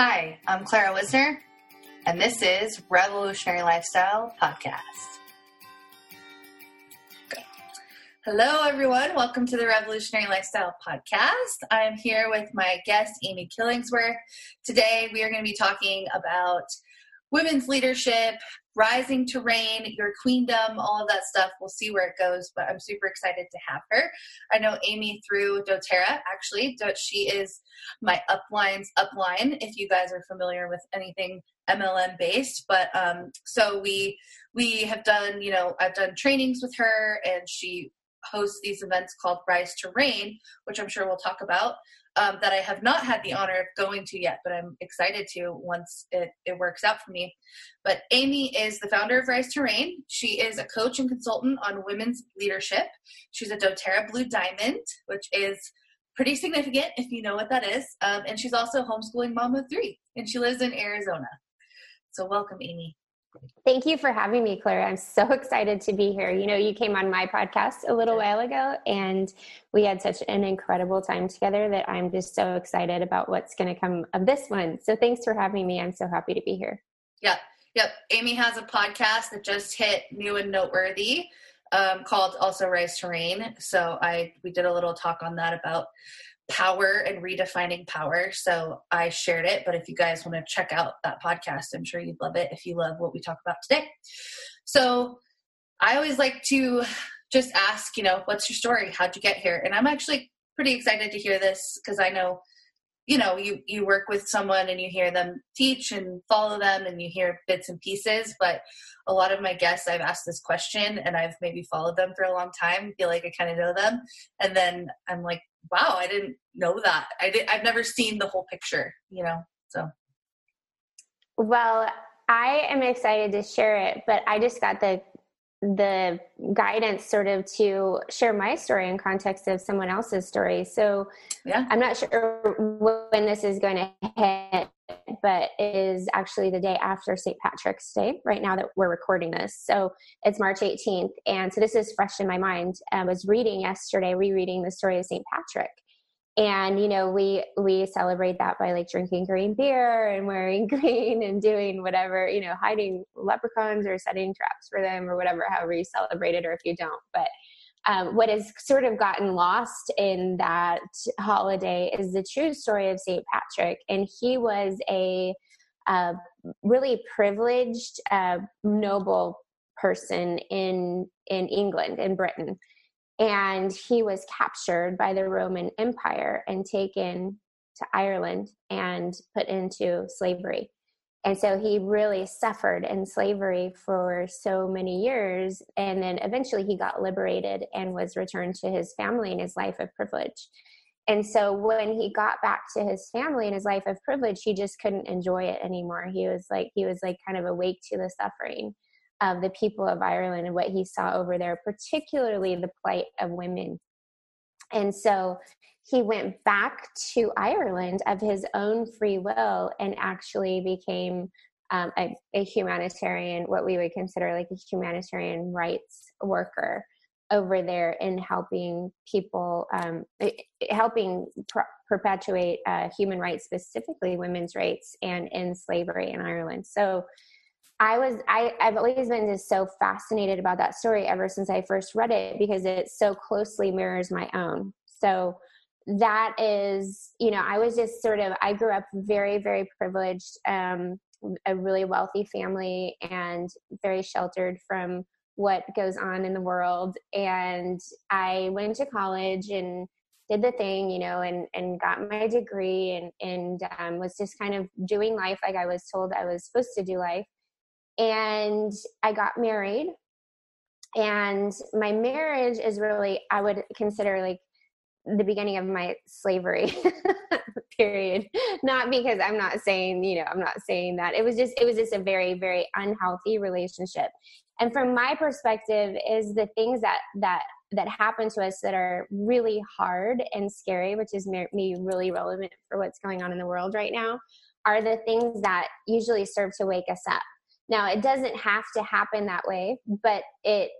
Hi, I'm Clara Wisner, and this is Revolutionary Lifestyle Podcast. Hello, everyone. Welcome to the Revolutionary Lifestyle Podcast. I'm here with my guest, Amy Killingsworth. Today, we are going to be talking about women's leadership, rising to reign, your queendom, all of that stuff. We'll see where it goes, but I'm super excited to have her. I know Amy through doTERRA, actually. She is my upline's upline, if you guys are familiar with anything MLM based. But um, so we we have done, you know, I've done trainings with her, and she hosts these events called Rise to Reign, which I'm sure we'll talk about um, that I have not had the honor of going to yet, but I'm excited to once it, it works out for me. But Amy is the founder of Rise Reign. She is a coach and consultant on women's leadership. She's a doTERRA Blue Diamond, which is pretty significant if you know what that is. Um, and she's also homeschooling mom of three, and she lives in Arizona. So welcome, Amy. Thank you for having me, Claire. I'm so excited to be here. You know, you came on my podcast a little while ago, and we had such an incredible time together that I'm just so excited about what's going to come of this one. So thanks for having me. I'm so happy to be here. Yep. Yep. Amy has a podcast that just hit new and noteworthy um, called also Rise to Reign. So I we did a little talk on that about power and redefining power. So I shared it. But if you guys want to check out that podcast, I'm sure you'd love it if you love what we talk about today. So I always like to just ask, you know, what's your story? How'd you get here? And I'm actually pretty excited to hear this because I know, you know, you you work with someone and you hear them teach and follow them and you hear bits and pieces, but a lot of my guests I've asked this question and I've maybe followed them for a long time, feel like I kind of know them, and then I'm like, wow, I didn't know that. I did I've never seen the whole picture, you know. So well, I am excited to share it, but I just got the the guidance sort of to share my story in context of someone else's story. So yeah. I'm not sure when this is going to hit, but it is actually the day after St. Patrick's Day right now that we're recording this. So it's March 18th. And so this is fresh in my mind. I was reading yesterday, rereading the story of St. Patrick and you know we we celebrate that by like drinking green beer and wearing green and doing whatever you know hiding leprechauns or setting traps for them or whatever however you celebrate it or if you don't but um, what has sort of gotten lost in that holiday is the true story of St. Patrick. And he was a, a really privileged, uh, noble person in in England, in Britain and he was captured by the Roman Empire and taken to Ireland and put into slavery. And so he really suffered in slavery for so many years. And then eventually he got liberated and was returned to his family and his life of privilege. And so when he got back to his family and his life of privilege, he just couldn't enjoy it anymore. He was like, he was like kind of awake to the suffering of the people of Ireland and what he saw over there, particularly the plight of women. And so he went back to Ireland of his own free will and actually became um, a, a, humanitarian, what we would consider like a humanitarian rights worker over there in helping people, um, helping perpetuate uh, human rights, specifically women's rights, and in slavery in Ireland. So I was I, I've always been just so fascinated about that story ever since I first read it because it so closely mirrors my own. So that is, you know, I was just sort of I grew up very, very privileged, um, a really wealthy family and very sheltered from what goes on in the world. And I went to college and did the thing, you know, and and got my degree and and um, was just kind of doing life like I was told I was supposed to do life and I got married. And my marriage is really, I would consider like the beginning of my slavery period. Not because I'm not saying, you know, I'm not saying that. It was just, it was just a very, very unhealthy relationship. And from my perspective, is the things that, that, that happen to us that are really hard and scary, which is me really relevant for what's going on in the world right now, are the things that usually serve to wake us up now, it doesn't have to happen that way, but it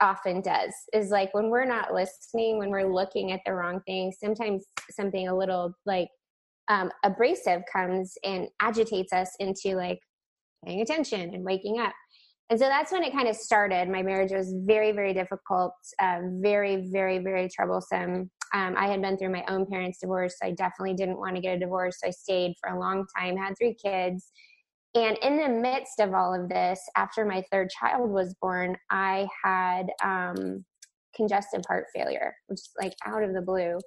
often does. Is like when we're not listening, when we're looking at the wrong thing, sometimes something a little like um, abrasive comes and agitates us into like paying attention and waking up. And so that's when it kind of started. My marriage was very, very difficult, uh, very, very, very troublesome. Um, I had been through my own parents' divorce. So I definitely didn't want to get a divorce. So I stayed for a long time, had three kids. And in the midst of all of this, after my third child was born, I had um, congestive heart failure, which is like out of the blue.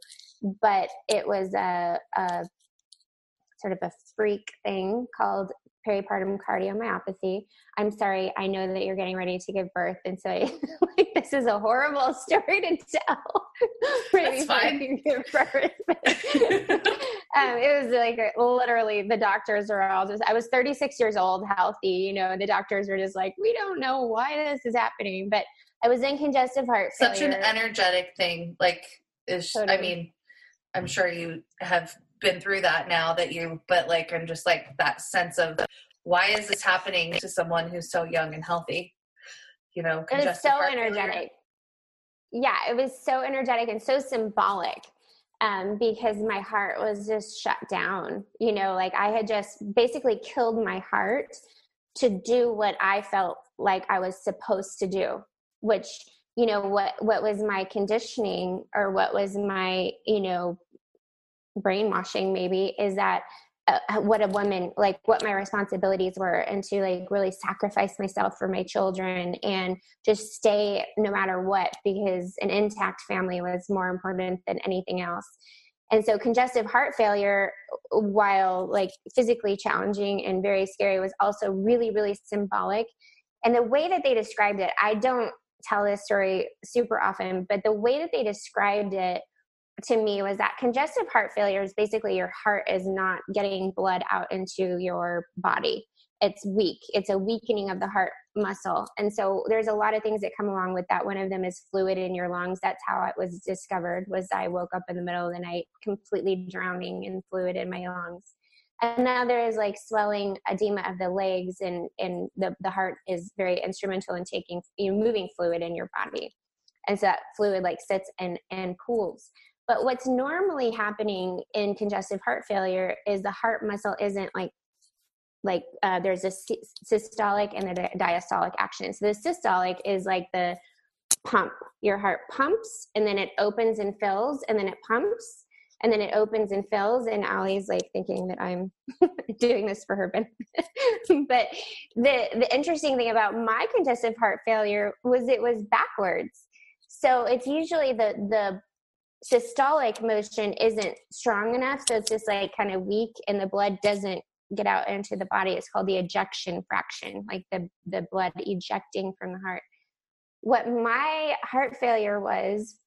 But it was a, a sort of a freak thing called peripartum cardiomyopathy. I'm sorry, I know that you're getting ready to give birth, and so I, like, this is a horrible story to tell. That's fine. You give birth. um, it was like literally the doctors were all just. I was 36 years old, healthy, you know, the doctors were just like, we don't know why this is happening, but I was in congestive heart Such failure. an energetic thing, like is. Totally. I mean, I'm sure you have been through that now that you but like i'm just like that sense of why is this happening to someone who's so young and healthy? You know it was so energetic. Yeah it was so energetic and so symbolic um, because my heart was just shut down you know like i had just basically killed my heart to do what i felt like i was supposed to do which you know what what was my conditioning or what was my you know brainwashing maybe is that uh, what a woman like what my responsibilities were and to like really sacrifice myself for my children and just stay no matter what because an intact family was more important than anything else. And so congestive heart failure while like physically challenging and very scary was also really really symbolic. And the way that they described it i don't tell this story super often but the way that they described it to me was that congestive heart failure is basically your heart is not getting blood out into your body. It's weak. It's a weakening of the heart muscle. And so there's a lot of things that come along with that. One of them is fluid in your lungs. That's how it was discovered was I woke up in the middle of the night completely drowning in fluid in my lungs. And now there is like swelling edema of the legs and, and the, the heart is very instrumental in taking you know, moving fluid in your body. And so that fluid like sits and, and pools. But what's normally happening in congestive heart failure is the heart muscle isn't like like uh, there's a systolic and a diastolic action. So the systolic is like the pump. Your heart pumps and then it opens and fills and then it pumps and then it opens and fills and Allie's like thinking that I'm doing this for her benefit. but the the interesting thing about my congestive heart failure was it was backwards. So it's usually the the systolic motion isn't strong enough so it's just like kind of weak and the blood doesn't get out into the body. It's called the ejection fraction like the the blood ejecting from the heart. What my heart failure was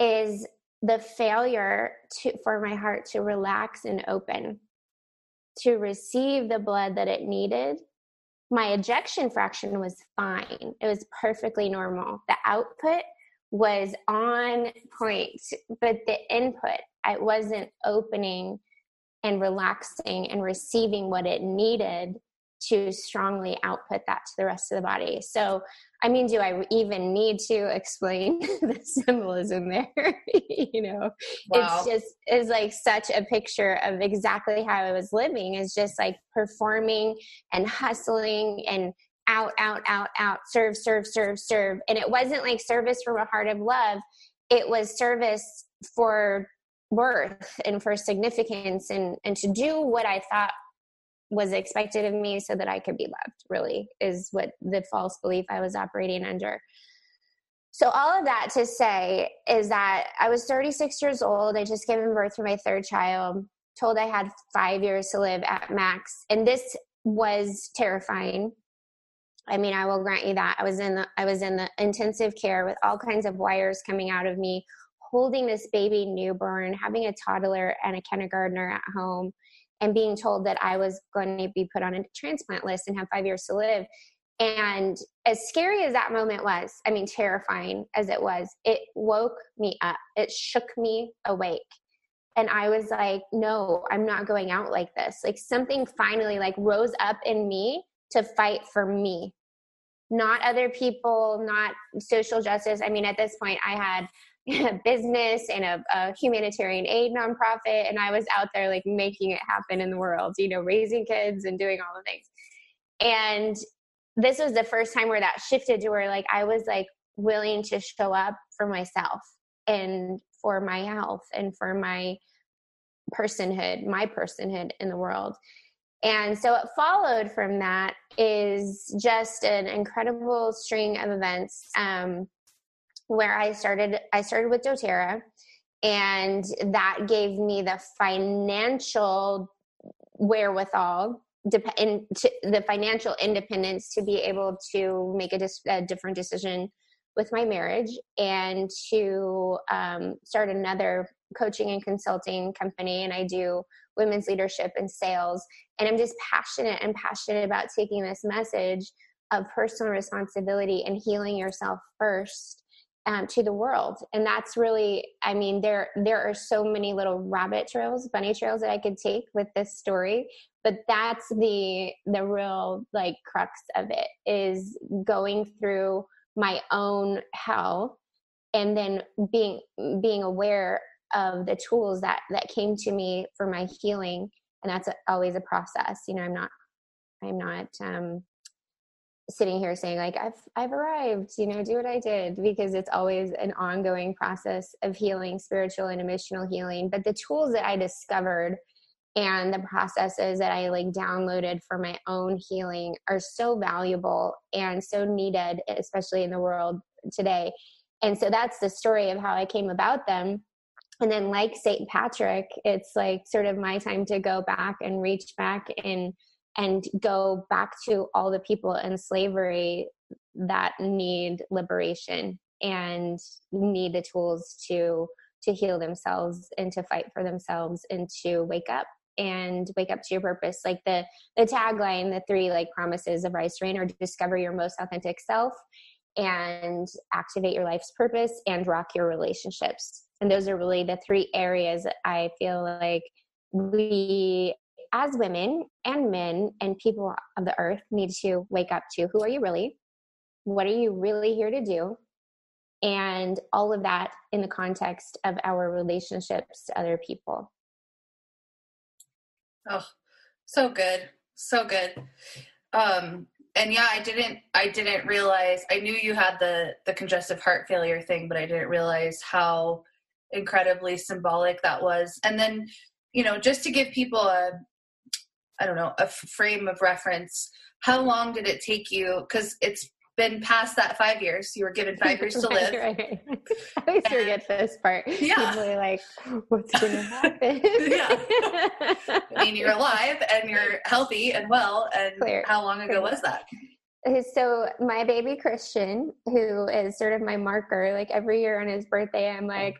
is the failure to for my heart to relax and open to receive the blood that it needed. My ejection fraction was fine. It was perfectly normal. The output was on point, but the input, I wasn't opening and relaxing and receiving what it needed to strongly output that to the rest of the body. So, I mean, do I even need to explain the symbolism there? you know, wow. it's just is like such a picture of exactly how I was living. Is just like performing and hustling and out, out, out, out, serve, serve, serve, serve. And it wasn't like service from a heart of love, it was service for worth and for significance and, and to do what I thought was expected of me so that I could be loved, really, is what the false belief I was operating under. So, all of that to say is that I was 36 years old. I just given birth to my third child, told I had five years to live at max. And this was terrifying I mean, I will grant you that. I was in the I was in the intensive care with all kinds of wires coming out of me, holding this baby newborn, having a toddler and a kindergartner at home, and being told that I was going to be put on a transplant list and have five years to live. And as scary as that moment was, I mean, terrifying as it was, it woke me up. It shook me awake. And I was like, no, I'm not going out like this. Like something finally like rose up in me to fight for me. Not other people not social justice. I mean at this point i had a business and a, a, humanitarian aid nonprofit and i was out there like making it happen in the world you know raising kids and doing all the things. And this was the first time where that shifted to where like i was like willing to show up for myself and for my health and for my personhood my personhood in the world and so what followed from that is just an incredible string of events um, where I started. I started with doTERRA, and that gave me the financial wherewithal the financial independence to be able to make a, dis- a different decision with my marriage and to um, start another coaching and consulting company and i do women's leadership and sales. And i'm just passionate and passionate about taking this message of personal responsibility and healing yourself first um, to the world. And that's really i mean there there are so many little rabbit trails bunny trails that i could take with this story but that's the the real like crux of it is going through my own hell and then being being aware of the tools that that came to me for my healing and that's always a process you know i'm not i'm not um sitting here saying like i've i've arrived you know do what i did because it's always an ongoing process of healing spiritual and emotional healing. But the tools that i discovered and the processes that i like downloaded for my own healing are so valuable and so needed especially in the world today. And so that's the story of how i came about them and then like st patrick it's like sort of my time to go back and reach back and and go back to all the people in slavery that need liberation and need the tools to to heal themselves and to fight for themselves and to wake up and wake up to your purpose. Like the the tagline the three like promises of rise reign are discover your most authentic self and activate your life's purpose and rock your relationships and those are really the three areas i feel like we as women and men and people of the earth need to wake up to who are you really? What are you really here to do? And all of that in the context of our relationships to other people. Oh, so good. So good. Um, and yeah, I didn't I didn't realize I knew you had the the congestive heart failure thing, but I didn't realize how incredibly symbolic that was. And then, you know, just to give people a I don't know, a frame of reference, how long did it take you? Because it's been past that five years. You were given five years to live. right, right. I always and, forget this part. Yeah. People are like, what's going to happen? yeah. I mean, you're alive and you're healthy and well. And Clear. how long ago Clear. was that? Uh, so my baby Christian, who is sort of my marker, like every year on his birthday, I'm mm. like,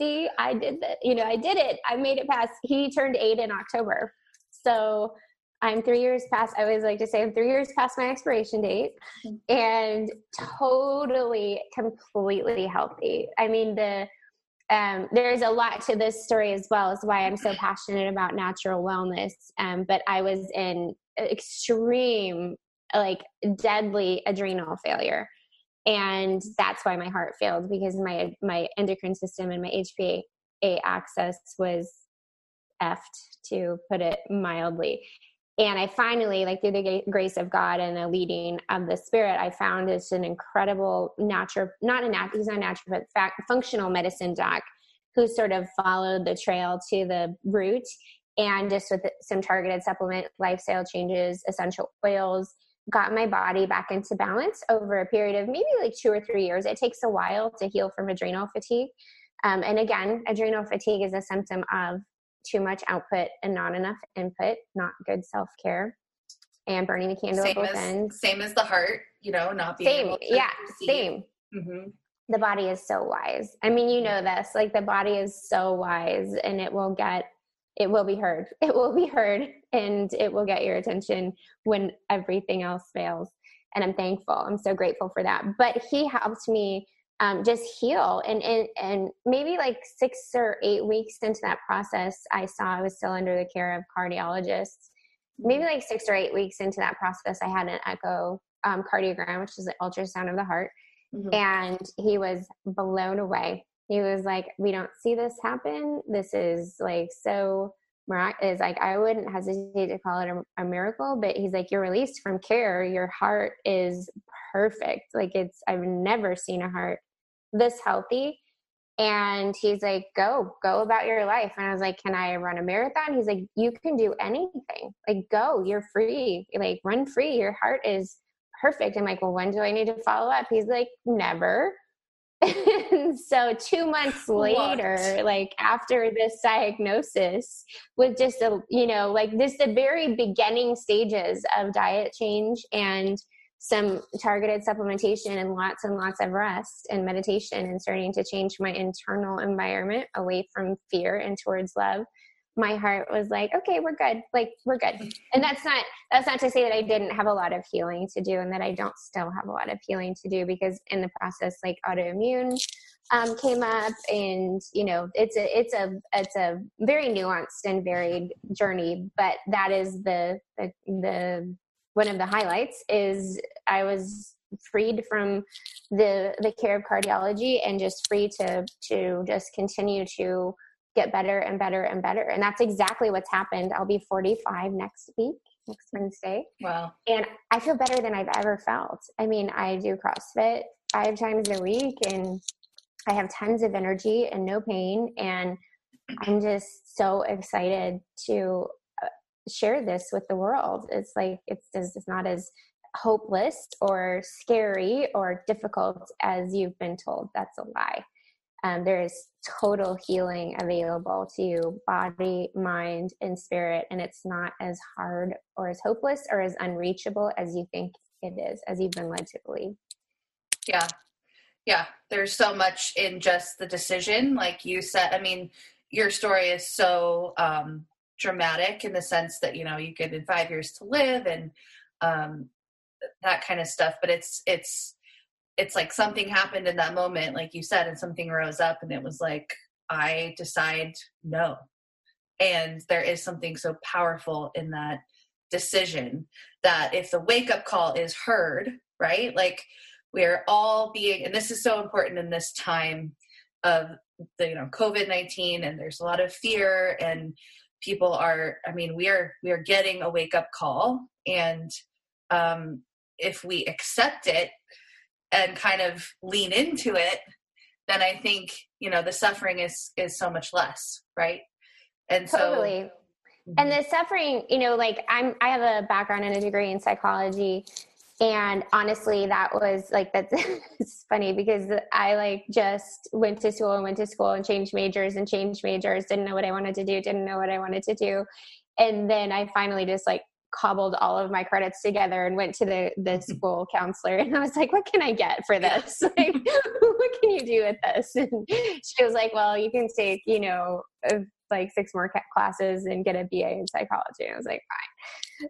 see, I did that. You know, I did it. I made it past. He turned eight in October. So I'm three years past, I always like to say I'm three years past my expiration date and totally, completely healthy. I mean, the, um, there's a lot to this story as well as why I'm so passionate about natural wellness. Um, but I was in extreme, like deadly adrenal failure. And that's why my heart failed because my, my endocrine system and my HPA axis was effed to put it mildly. And i finally like through the grace of god and the leading of the spirit i found it's an incredible natural not a natural he's not natural but fact, functional medicine doc who sort of followed the trail to the root and just with some targeted supplement lifestyle changes essential oils got my body back into balance over a period of maybe like two or three years it takes a while to heal from adrenal fatigue um, and again adrenal fatigue is a symptom of too much output and not enough input, not good self care, and burning the candle same at both as, ends. Same as the heart, you know, not being same, able to yeah, same. Mm-hmm. The body is so wise. I mean, you know this. Like the body is so wise, and it will get, it will be heard. It will be heard, and it will get your attention when everything else fails. And I'm thankful. I'm so grateful for that. But he helped me um, just heal. And, and, and maybe like six or eight weeks into that process, I saw I was still under the care of cardiologists. Maybe like six or eight weeks into that process, I had an echo um, cardiogram, which is an ultrasound of the heart. Mm-hmm. And he was blown away He was like, We don't see this happen. This is like so is like I wouldn't hesitate to call it a, a, miracle, but he's like you're released from care. Your heart is perfect. Like it's I've never seen a heart this healthy. And he's like, go, go about your life. And I was like, can I run a marathon? He's like, you can do anything. Like, go, you're free. Like, run free. Your heart is perfect. I'm like, well, when do I need to follow up? He's like, never. And so two months later what? like after this diagnosis with just a you know like this the very beginning stages of diet change and some targeted supplementation and lots and lots of rest and meditation and starting to change my internal environment away from fear and towards love my heart was like okay we're good like we're good. And that's not that's not to say that i didn't have a lot of healing to do and that i don't still have a lot of healing to do because in the process like autoimmune um, came up and you know it's a it's a it's a very nuanced and varied journey but that is the the, the one of the highlights is i was freed from the the care of cardiology and just free to to just continue to get better and better and better. And that's exactly what's happened. I'll be 45 next week, next Wednesday. Wow. And I feel better than I've ever felt. I mean, I do CrossFit five times a week and I have tons of energy and no pain. And I'm just so excited to uh, share this with the world. It's like, it's, it's not as hopeless or scary or difficult as you've been told. That's a lie um, there is total healing available to you body mind and spirit and it's not as hard or as hopeless or as unreachable as you think it is as you've been led to believe. Yeah. Yeah. There's so much in just the decision like you said i mean your story is so um dramatic in the sense that you know you get in five years to live and um that kind of stuff but it's it's it's like something happened in that moment, like you said, and something rose up, and it was like, I decide no. And there is something so powerful in that decision that if the wake up call is heard, right? Like we're all being, and this is so important in this time of the, you know, COVID 19, and there's a lot of fear, and people are, I mean, we are, we are getting a wake up call. And um, if we accept it, and kind of lean into it then i think you know the suffering is is so much less right? And so totally. And mm-hmm. the suffering you know like i'm i have a background and a degree in psychology and honestly that was like that's it's funny because i like just went to school and went to school and changed majors and changed majors didn't know what i wanted to do didn't know what i wanted to do. And then i finally just like cobbled all of my credits together and went to the the school counselor and I was like, "What can I get for this? like, what can you do with this?" And she was like, "Well, you can take, you know, uh, like six more classes and get a BA in psychology." And I was like, "Fine."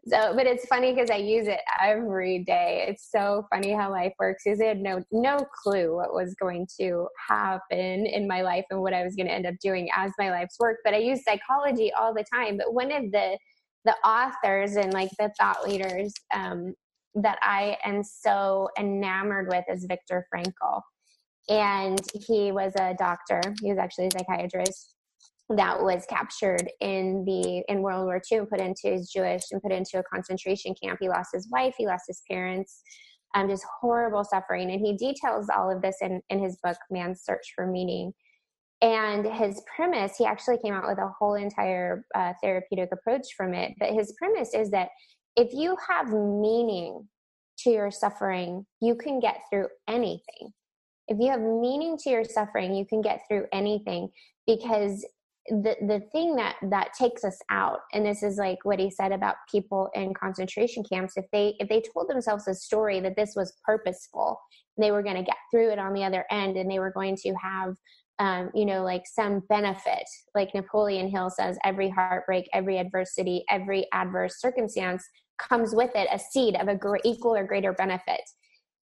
So, but it's funny because I use it every day. It's so funny how life works. Because I had no no clue what was going to happen in my life and what I was going to end up doing as my life's work. But I use psychology all the time. But one of the the authors and like the thought leaders um, that I am so enamored with is Viktor Frankl. And he was a doctor. He was actually a psychiatrist that was captured in the in World War II and put into his Jewish and put into a concentration camp. He lost his wife, he lost his parents, um, just horrible suffering. And he details all of this in, in his book, Man's Search for Meaning. And his premise, he actually came out with a whole entire uh, therapeutic approach from it. But his premise is that if you have meaning to your suffering, you can get through anything. If you have meaning to your suffering, you can get through anything because the the thing that that takes us out and this is like what he said about people in concentration camps if they if they told themselves a story that this was purposeful they were going to get through it on the other end and they were going to have um, you know, like some benefit. Like Napoleon Hill says, every heartbreak, every adversity, every adverse circumstance comes with it a seed of a great, equal or greater benefit.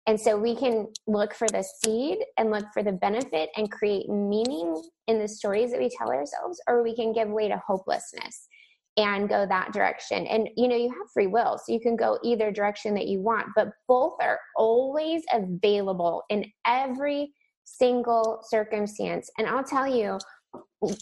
And so we can look for the seed and look for the benefit and create meaning in the stories that we tell ourselves, or we can give way to hopelessness and go that direction. And you know, you have free will, so you can go either direction that you want, but both are always available in every single circumstance. And I'll tell you,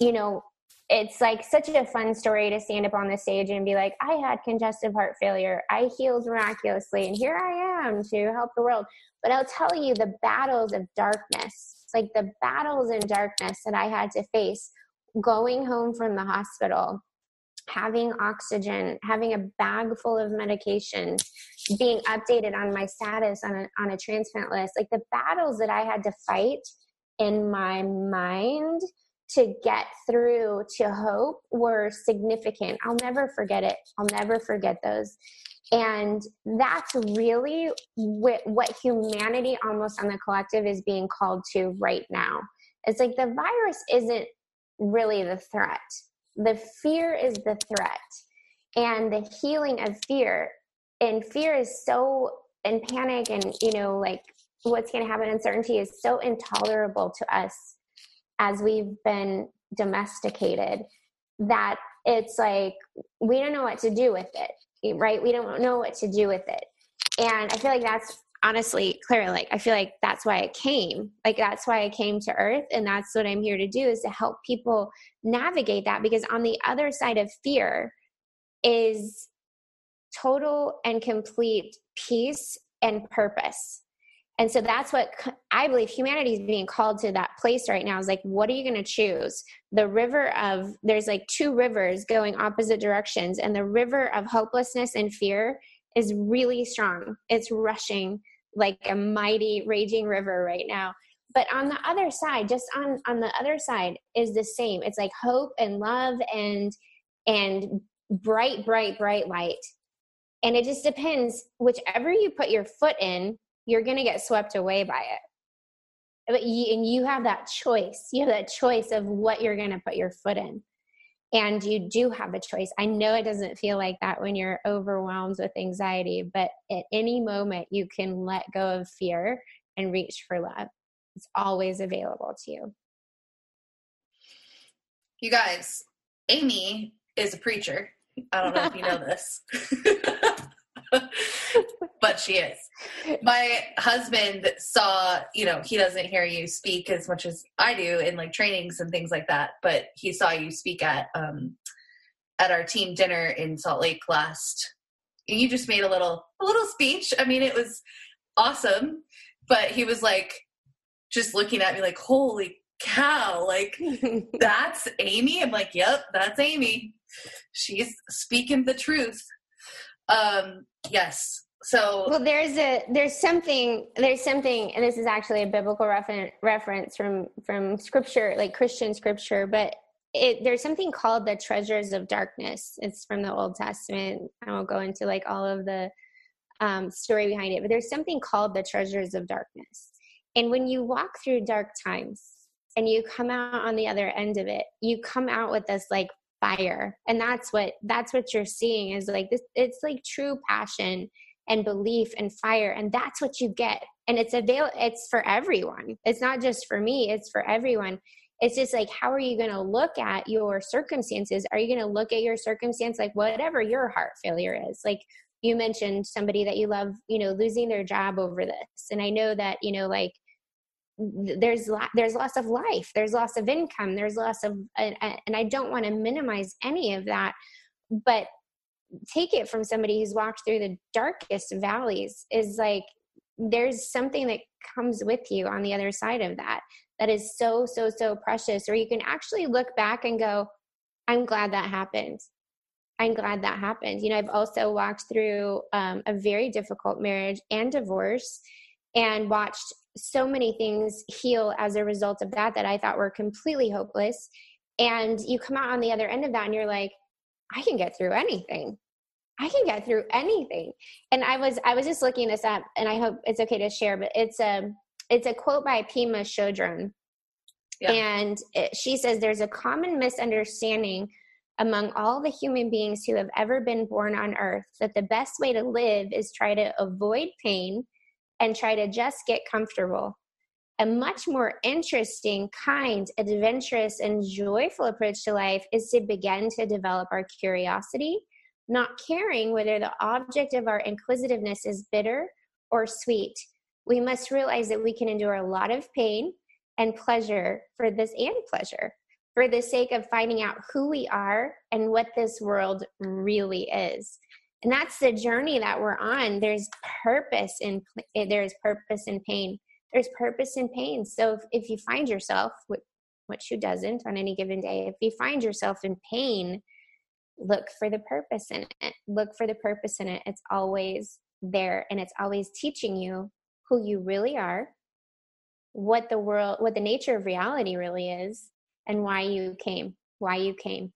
you know, it's like such a fun story to stand up on the stage and be like, I had congestive heart failure. I healed miraculously, and here I am to help the world. But I'll tell you the battles of darkness, like the battles in darkness that I had to face going home from the hospital, having oxygen, having a bag full of medication, being updated on my status on a, on a transplant list, like the battles that I had to fight in my mind to get through to hope were significant. I'll never forget it. I'll never forget those. And that's really what, what humanity almost on the collective is being called to right now. It's like the virus isn't really the threat, the fear is the threat. And the healing of fear. And fear is so, and panic and, you know, like what's going to happen, uncertainty is so intolerable to us as we've been domesticated that it's like we don't know what to do with it right we don't know what to do with it and i feel like that's honestly clear like i feel like that's why i came like that's why i came to earth and that's what i'm here to do is to help people navigate that because on the other side of fear is total and complete peace and purpose and so that's what I believe humanity is being called to that place right now is like, what are you going to choose? The river of, there's like two rivers going opposite directions, and the river of hopelessness and fear is really strong. It's rushing like a mighty raging river right now. But on the other side, just on on the other side is the same. It's like hope and love and and bright, bright, bright light. And it just depends whichever you put your foot in you're going to get swept away by it. But you, and you have that choice. You have that choice of what you're going to put your foot in. And you do have a choice. I know it doesn't feel like that when you're overwhelmed with anxiety, but at any moment you can let go of fear and reach for love. It's always available to you. You guys, Amy is a preacher. I don't know if you know this. but she is. My husband saw, you know, he doesn't hear you speak as much as I do in like trainings and things like that, but he saw you speak at um at our team dinner in Salt Lake last. And you just made a little a little speech. I mean, it was awesome, but he was like just looking at me like, "Holy cow, like that's Amy." I'm like, "Yep, that's Amy. She's speaking the truth." Um, yes. So well, there's a there's something there's something, and this is actually a biblical refer- reference from from scripture, like Christian scripture, but it, there's something called the treasures of darkness. It's from the Old Testament. I won't go into like all of the um, story behind it, but there's something called the treasures of darkness. And when you walk through dark times and you come out on the other end of it, you come out with this like fire. And that's what that's what you're seeing is like this it's like true passion and belief and fire and that's what you get. And it's avail it's for everyone. It's not just for me it's for everyone. It's just like how are you going to look at your circumstances? Are you going to look at your circumstance like whatever your heart failure is? Like you mentioned somebody that you love you know losing their job over this. And i know that you know like there's there's loss of life there's loss of income there's loss of and i don't want to minimize any of that but take it from somebody who's walked through the darkest valleys is like there's something that comes with you on the other side of that that is so so so precious or you can actually look back and go i'm glad that happened. I'm glad that happened. You know i've also walked through um, a very difficult marriage and divorce and watched so many things heal as a result of that that I thought were completely hopeless. And you come out on the other end of that and you're like, I can get through anything. I can get through anything. And I was I was just looking this up and I hope it's okay to share, but it's a it's a quote by Pema Chodron. Yeah. And it, she says there's a common misunderstanding among all the human beings who have ever been born on earth that the best way to live is try to avoid pain and try to just get comfortable. A much more interesting, kind, adventurous, and joyful approach to life is to begin to develop our curiosity, not caring whether the object of our inquisitiveness is bitter or sweet. We must realize that we can endure a lot of pain and pleasure for this and pleasure for the sake of finding out who we are and what this world really is and that's the journey that we're on. There's purpose in eh, there's purpose in pain. There's purpose in pain. So if, if you find yourself which who doesn't on any given day if you find yourself in pain look for the purpose in it. Look for the purpose in it. It's always there and it's always teaching you who you really are what the world what the nature of reality really is and why you came why you came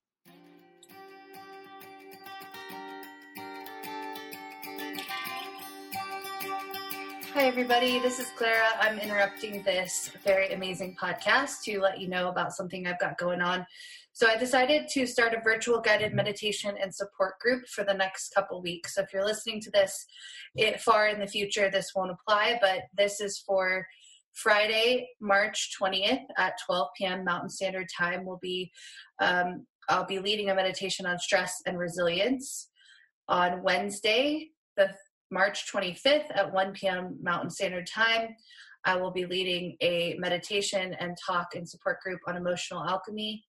Hi, everybody. This is Clara. I'm interrupting this very amazing podcast to let you know about something I've got going on. So, I decided to start a virtual guided meditation and support group for the next couple weeks. So, if you're listening to this it, far in the future, this won't apply, but this is for Friday, March 20th at 12 p.m. Mountain Standard Time. Will be um, I'll be leading a meditation on stress and resilience. On Wednesday, the March 25th at 1 p.m. Mountain Standard Time, I will be leading a meditation and talk and support group on emotional alchemy.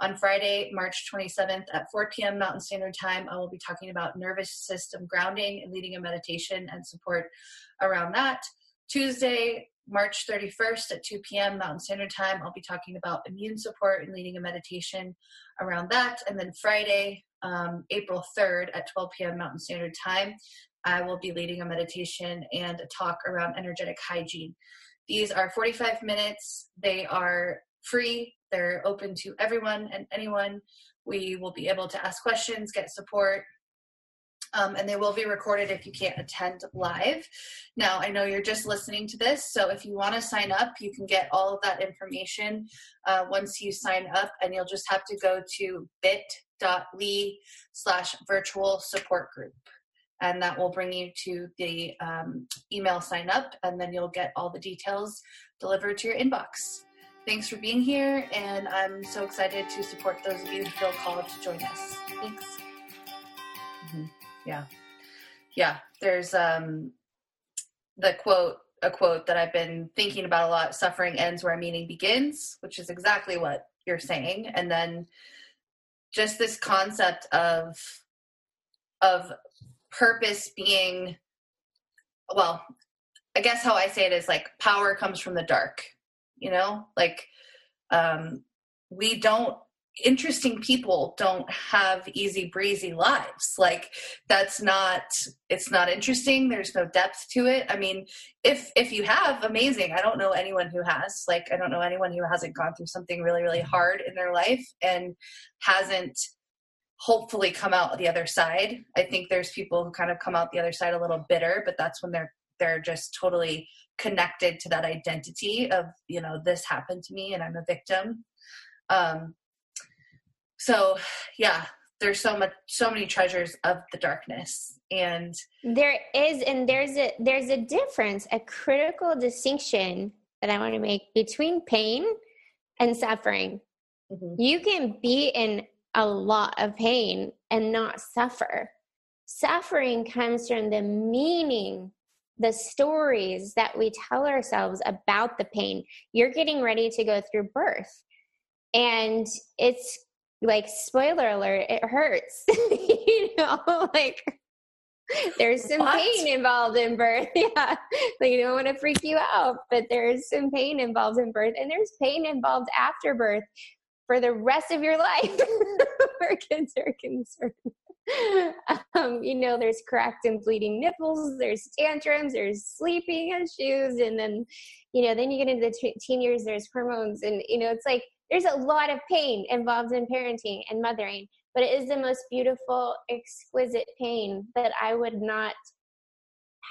On Friday, March 27th at 4 p.m. Mountain Standard Time, I will be talking about nervous system grounding and leading a meditation and support around that. Tuesday, March 31st at 2 p.m. Mountain Standard Time, I'll be talking about immune support and leading a meditation around that. And then Friday, um, April 3rd at 12 p.m. Mountain Standard Time, I will be leading a meditation and a talk around energetic hygiene. These are 45 minutes. They are free. They're open to everyone and anyone. We will be able to ask questions, get support, um, and they will be recorded if you can't attend live. Now, I know you're just listening to this, so if you want to sign up, you can get all of that information uh, once you sign up, and you'll just have to go to bit.ly slash virtual support group and that will bring you to the um, email sign up, and then you'll get all the details delivered to your inbox. Thanks for being here, and I'm so excited to support those of you who feel called to join us. Thanks. Mm-hmm. Yeah, yeah. There's um, the quote, a quote that I've been thinking about a lot: "Suffering ends where meaning begins," which is exactly what you're saying, and then just this concept of of purpose being well i guess how i say it is like power comes from the dark you know? Like um we don't interesting people don't have easy breezy lives. Like that's not it's not interesting. There's no depth to it. I mean if if you have amazing. I don't know anyone who has. Like i don't know anyone who hasn't gone through something really really hard in their life and hasn't hopefully come out the other side. I think there's people who kind of come out the other side a little bitter, but that's when they're they're just totally connected to that identity of, you know, this happened to me and I'm a victim. Um so yeah, there's so much so many treasures of the darkness and there is and there's a there's a difference, a critical distinction that I want to make between pain and suffering. Mm-hmm. You can be in a lot of pain and not suffer. Suffering comes from the meaning, the stories that we tell ourselves about the pain. You're getting ready to go through birth, and it's like, spoiler alert, it hurts. you know, like there's some what? pain involved in birth. Yeah. Like, you don't want to freak you out, but there's some pain involved in birth, and there's pain involved after birth for the rest of your life where kids are concerned. Um, you know, there's cracked and bleeding nipples, there's tantrums, there's sleeping issues, and then, you know, then you get into the t- teen years, there's hormones, and, you know, it's like there's a lot of pain involved in parenting and mothering, but it is the most beautiful, exquisite pain that I would not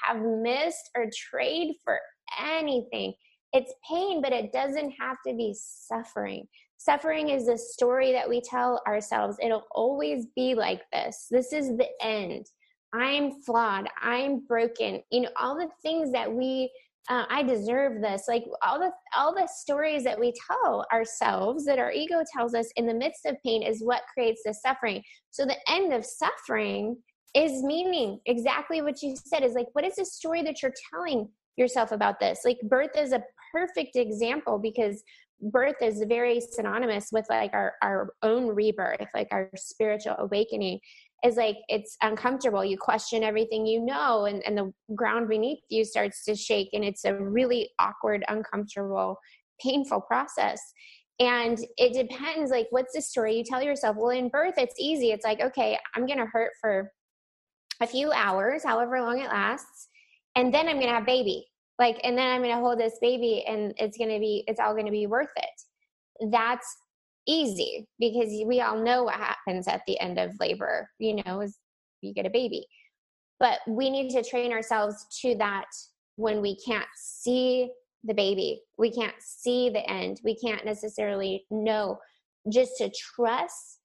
have missed or trade for anything. It's pain, but it doesn't have to be suffering. Suffering is a story that we tell ourselves. It'll always be like this. This is the end. I'm flawed. I'm broken. You know, all the things that we uh, I deserve this. Like all the all the stories that we tell ourselves that our ego tells us in the midst of pain is what creates the suffering. So the end of suffering is meaning exactly what you said is like what is the story that you're telling yourself about this like birth is a perfect example because birth is very synonymous with like our, our own rebirth, like our spiritual awakening is like it's uncomfortable. You question everything you know, and, and the ground beneath you starts to shake, and it's a really awkward, uncomfortable, painful process. And it depends, like, what's the story you tell yourself? Well, in birth, it's easy. It's like, okay, I'm to hurt for a few hours, however long it lasts, and then I'm to have baby. Like, and then I'm going to hold this baby, and it's going to be, it's all going to be worth it. That's easy because we all know what happens at the end of labor, you know, is you get a baby. But we need to train ourselves to that when we can't see the baby. We can't see the end. We can't necessarily know. Just to trust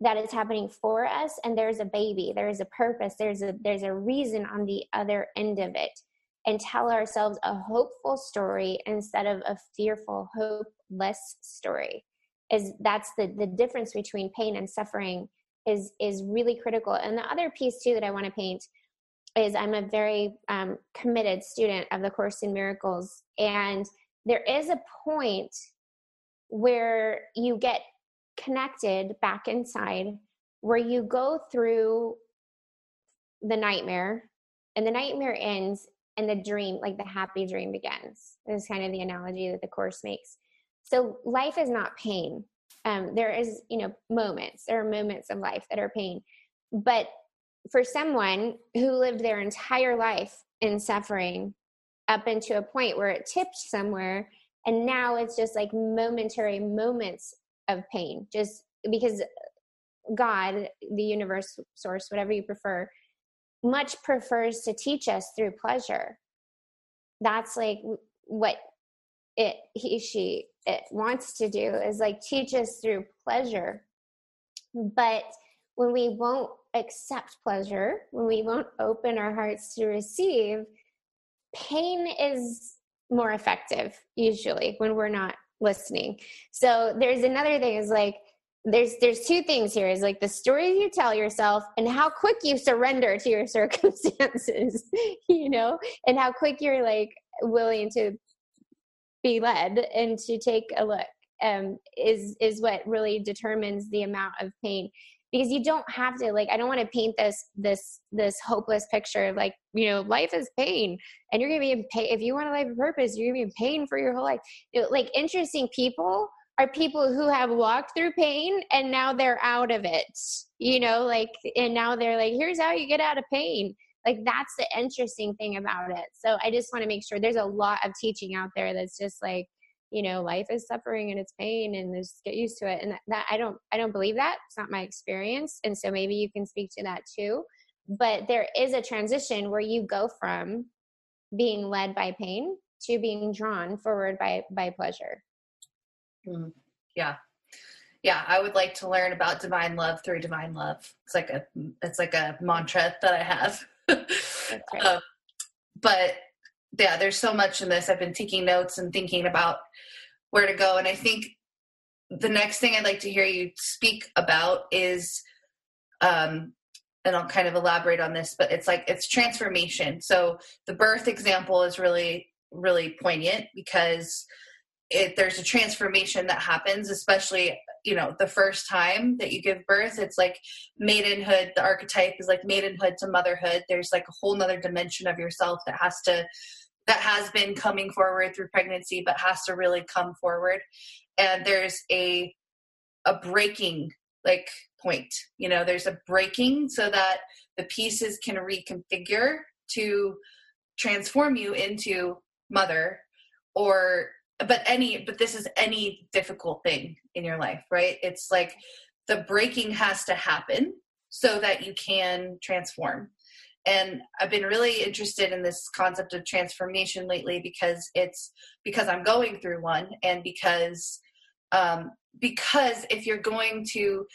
that it's happening for us and there's a baby, there's a purpose, there's a there's a reason on the other end of it. And tell ourselves a hopeful story instead of a fearful, hopeless story. Is that's the the difference between pain and suffering is is really critical. And the other piece too that I want to paint is I'm a very um, committed student of the Course in Miracles, and there is a point where you get connected back inside, where you go through the nightmare, and the nightmare ends, and the dream, like the happy dream, begins. Is kind of the analogy that the Course makes. So life is not pain. Um, there is, you know, moments. There are moments of life that are pain, but for someone who lived their entire life in suffering up into a point where it tipped somewhere and now it's just like momentary moments of pain just because god the universe source whatever you prefer much prefers to teach us through pleasure that's like what it he she it wants to do is like teach us through pleasure but when we won't accept pleasure, when we won't open our hearts to receive, pain is more effective usually when we're not listening. So there's another thing is like there's there's two things here is like the stories you tell yourself and how quick you surrender to your circumstances, you know, and how quick you're like willing to be led and to take a look um, is is what really determines the amount of pain. Because you don't have to like i don't want to paint this this this hopeless picture of like you know life is pain and you're gonna be in pain if you want a life of purpose you're gonna be in pain for your whole life. You know, like interesting people are people who have walked through pain and now they're out of it you know like and now they're like here's how you get out of pain. Like that's the interesting thing about it. So i just want to make sure there's a lot of teaching out there that's just like you know life is suffering and it's pain and just get used to it. And that, that i don't i don't believe that. It's not my experience. And so maybe you can speak to that too. But there is a transition where you go from being led by pain to being drawn forward by by pleasure mm, yeah yeah i would like to learn about divine love through divine love it's like a it's like a mantra that i have right. um, but yeah, there's so much in this. I've been taking notes and thinking about where to go. And I think the next thing I'd like to hear you speak about is, um, and I'll kind of elaborate on this, but it's like it's transformation. So the birth example is really, really poignant because it, there's a transformation that happens, especially you know the first time that you give birth. It's like maidenhood. The archetype is like maidenhood to motherhood. There's like a whole nother dimension of yourself that has to that has been coming forward through pregnancy but has to really come forward and there's a a breaking like point you know there's a breaking so that the pieces can reconfigure to transform you into mother or but any but this is any difficult thing in your life right? It's like the breaking has to happen so that you can transform. And i've been really interested in this concept of transformation lately because it's because i'm going through one and because um, because if you're going to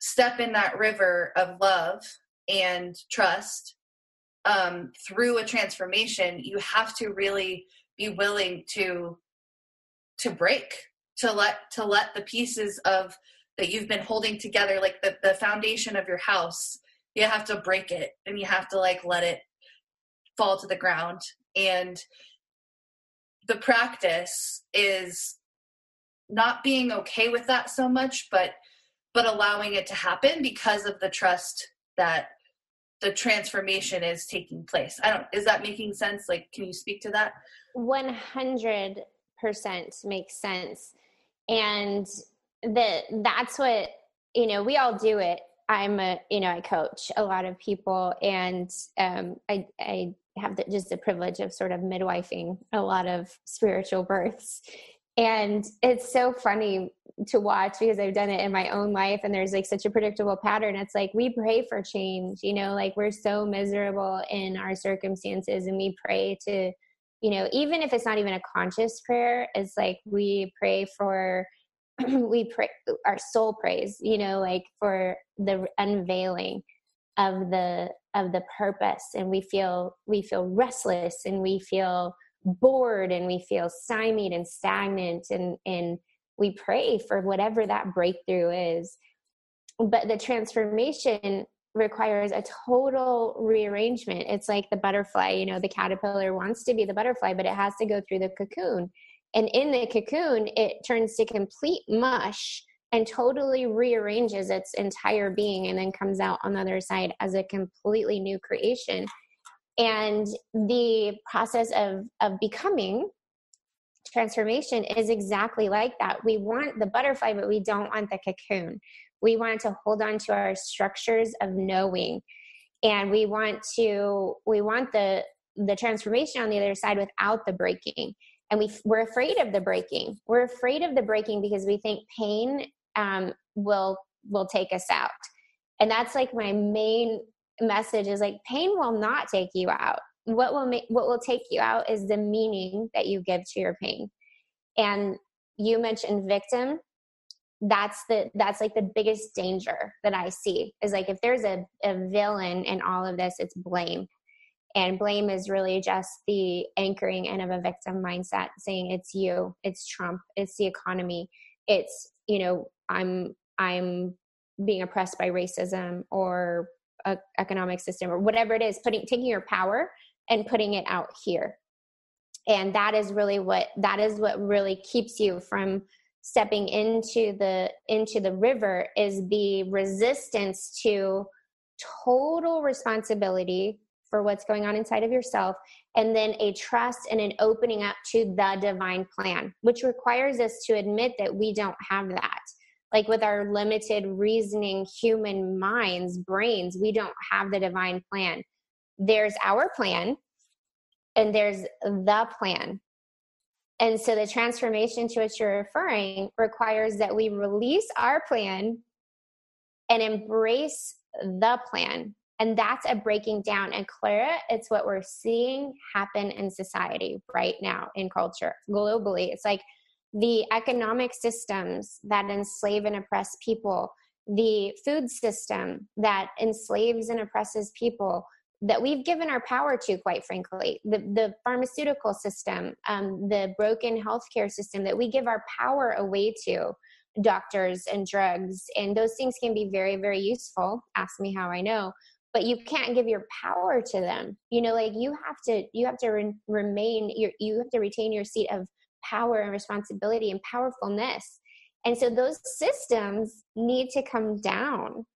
step in that river of love and trust um, through a transformation you have to really be willing to to break to let to let the pieces of that you've been holding together like the, the foundation of your house you have to break it and you have to like let it fall to the ground. And the practice is not being okay with that so much but but allowing it to happen because of the trust that the transformation is taking place. I don't is that making sense? Like can you speak to that? 100% makes sense. And that that's what you know we all do it. I'm a you know i coach a lot of people and um i i have the, just the privilege of sort of midwifing a lot of spiritual births. And it's so funny to watch because I've done it in my own life and there's like such a predictable pattern. It's like we pray for change, you know, like we're so miserable in our circumstances and we pray to, you know, even if it's not even a conscious prayer, it's like we pray for we pray our soul prays, you know, like for the unveiling of the of the purpose. And we feel we feel restless and we feel bored and we feel stymied and stagnant and and we pray for whatever that breakthrough is. But the transformation requires a total rearrangement. It's like the butterfly you know the caterpillar wants to be the butterfly but it has to go through the cocoon. And in the cocoon it turns to complete mush and totally rearranges its entire being and then comes out on the other side as a completely new creation. And the process of of becoming transformation is exactly like that. We want the butterfly but we don't want the cocoon we want to hold on to our structures of knowing. And we want to we want the the transformation on the other side without the breaking. And we we're afraid of the breaking. We're afraid of the breaking because we think pain um, will will take us out. And that's like my main message is like pain will not take you out. What will make what will take you out is the meaning that you give to your pain. And you mentioned victim that's the that's like the biggest danger that i see is like if there's a, a villain in all of this it's blame. And blame is really just the anchoring in of a victim mindset saying it's you it's trump it's the economy it's you know i'm i'm being oppressed by racism or a economic system or whatever it is putting taking your power and putting it out here. And that is really what that is what really keeps you from stepping into the into the river is the resistance to total responsibility for what's going on inside of yourself and then a trust and an opening up to the divine plan which requires us to admit that we don't have that. Like with our limited reasoning human minds brains we don't have the divine plan. There's our plan and there's the plan and so the transformation to which you're referring requires that we release our plan and embrace the plan. And that's a breaking down. And clara it's what we're seeing happen in society right now in culture globally. It's like the economic systems that enslave and oppress people, the food system that enslaves and oppresses people that we've given our power to, quite frankly, the, the pharmaceutical system, um, the broken healthcare system that we give our power away to, doctors and drugs. And those things can be very, very useful. Ask me how I know. But you can't give your power to them. You know, like you have to, you have to re- remain, your, you have to retain your seat of power and responsibility and powerfulness. And so those systems need to come down.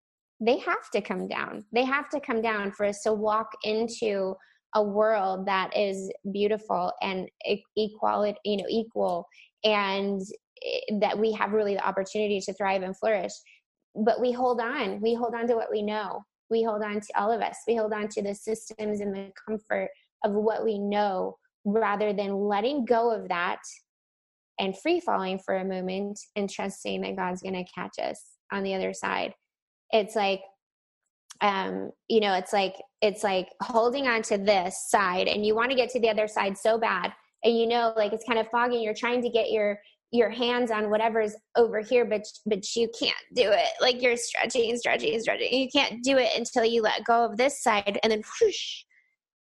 They have to come down. They have to come down for us to walk into a world that is beautiful and equality, you know, equal and eh, that we have really the opportunity to thrive and flourish. But we hold on. We hold on to what we know. We hold on to all of us. We hold on to the systems and the comfort of what we know rather than letting go of that and free falling for a moment and trusting that God's going to catch us on the other side. It's like, um, you know, it's like, it's like holding on to this side and you want to get to the other side so bad. And you know, like it's kind of foggy. You're trying to get your, your hands on whatever's over here, but, but you can't do it. Like you're stretching, stretching, stretching. You can't do it until you let go of this side and then whoosh,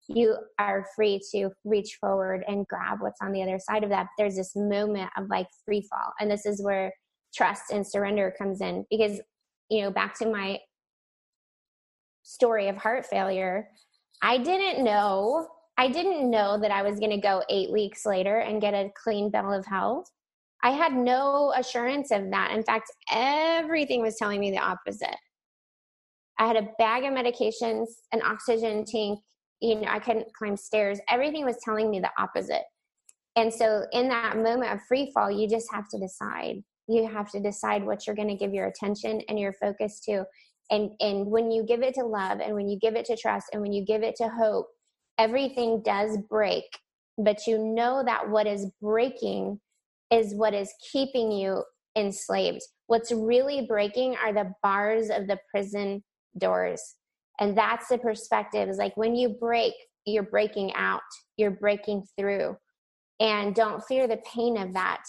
you are free to reach forward and grab what's on the other side of that. There's this moment of like free fall. And this is where trust and surrender comes in because, you know, back to my story of heart failure, I didn't know. I didn't know that I was going to go eight weeks later and get a clean bill of health. I had no assurance of that. In fact, everything was telling me the opposite. I had a bag of medications, an oxygen tank. You know, I couldn't climb stairs. Everything was telling me the opposite. And so, in that moment of free fall, you just have to decide. You have to decide what you're going to give your attention and your focus to. And and when you give it to love, and when you give it to trust, and when you give it to hope, everything does break. But you know that what is breaking is what is keeping you enslaved. What's really breaking are the bars of the prison doors. And that's the perspective is like when you break, you're breaking out, you're breaking through. And don't fear the pain of that.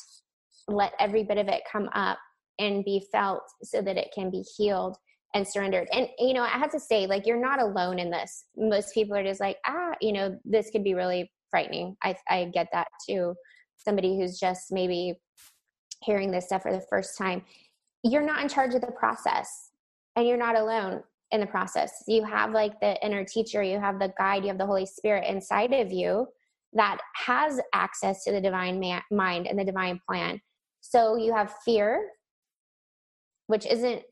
Let every bit of it come up and be felt so that it can be healed and surrendered. And, you know, I have to say, like, you're not alone in this. Most people are just like, ah, you know, this could be really frightening. I, I get that too somebody who's just maybe hearing this stuff for the first time, you're not in charge of the process and you're not alone in the process. You have like the inner teacher, you have the guide, you have the Holy Spirit inside of you that has access to the divine ma- mind and the divine plan. So you have fear, which isn't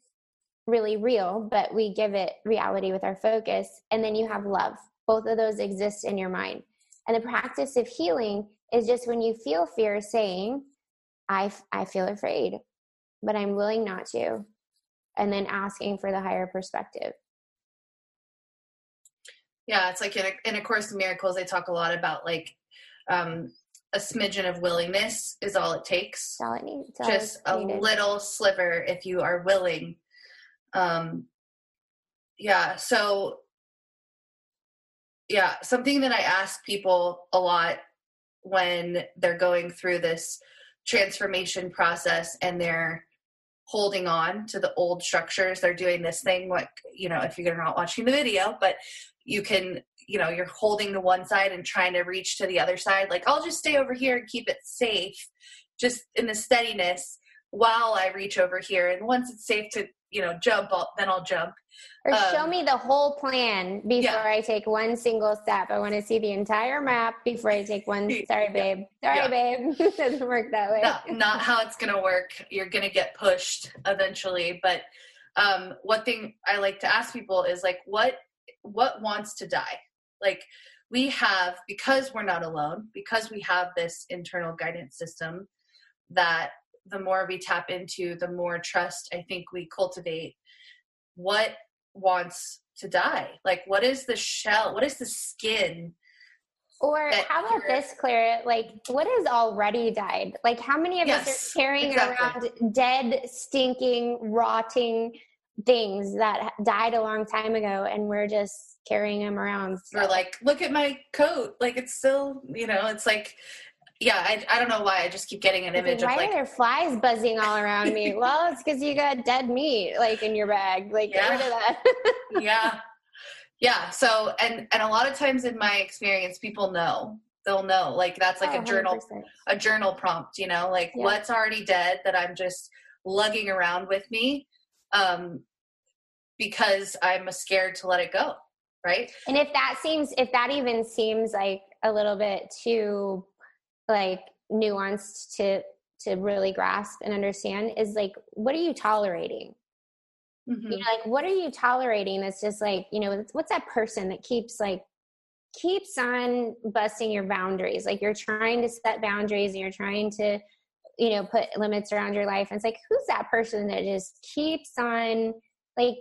really real, but we give it reality with our focus. And then you have love. Both of those exist in your mind. And the practice of healing is just when you feel fear saying, I, I feel afraid, but I'm willing not to. And then asking for the higher perspective. Yeah, it's like in a, in a Course in Miracles, they talk a lot about like um, a smidgen of willingness is all it takes. all it needs. Just a little sliver if you are willing. Um, yeah, so yeah, something that I ask people a lot when they're going through this transformation process and they're holding on to the old structures they're doing this thing like you know if you're not watching the video but you can you know you're holding to one side and trying to reach to the other side like i'll just stay over here and keep it safe just in the steadiness while i reach over here and once it's safe to you know jump I'll, then i'll jump or um, show me the whole plan before yeah. I take one single step. I want to see the entire map before I take one. Sorry, babe. Sorry, yeah. babe. it doesn't work that way. Not, not how it's going to work. You're going to get pushed eventually. But um, one thing I like to ask people is like, what what wants to die? Like we have because we're not alone because we have this internal guidance system that the more we tap into, the more trust I think we cultivate. What wants to die? Like, what is the shell? What is the skin? Or how about this, Claire? Like, what has already died? Like, how many of yes, us are carrying exactly. around dead, stinking, rotting things that died a long time ago, and we're just carrying them around? So. Or like, look at my coat. Like, it's still, you know, it's like yeah, I, I don't know why. I just keep getting an image why of like are there flies buzzing all around me? well, it's because you got dead meat like in your bag. Like yeah. get rid of that. yeah, yeah. So and and a lot of times in my experience, people know they'll know like that's like oh, a journal 100%. a journal prompt. You know, like yeah. what's already dead that I'm just lugging around with me, um, because I'm scared to let it go. Right. And if that seems, if that even seems like a little bit too like nuanced to to really grasp and understand is like what are you tolerating mm-hmm. you know like what are you tolerating that's just like you know what's that person that keeps like keeps on busting your boundaries like you're trying to set boundaries and you're trying to you know put limits around your life and it's like who's that person that just keeps on like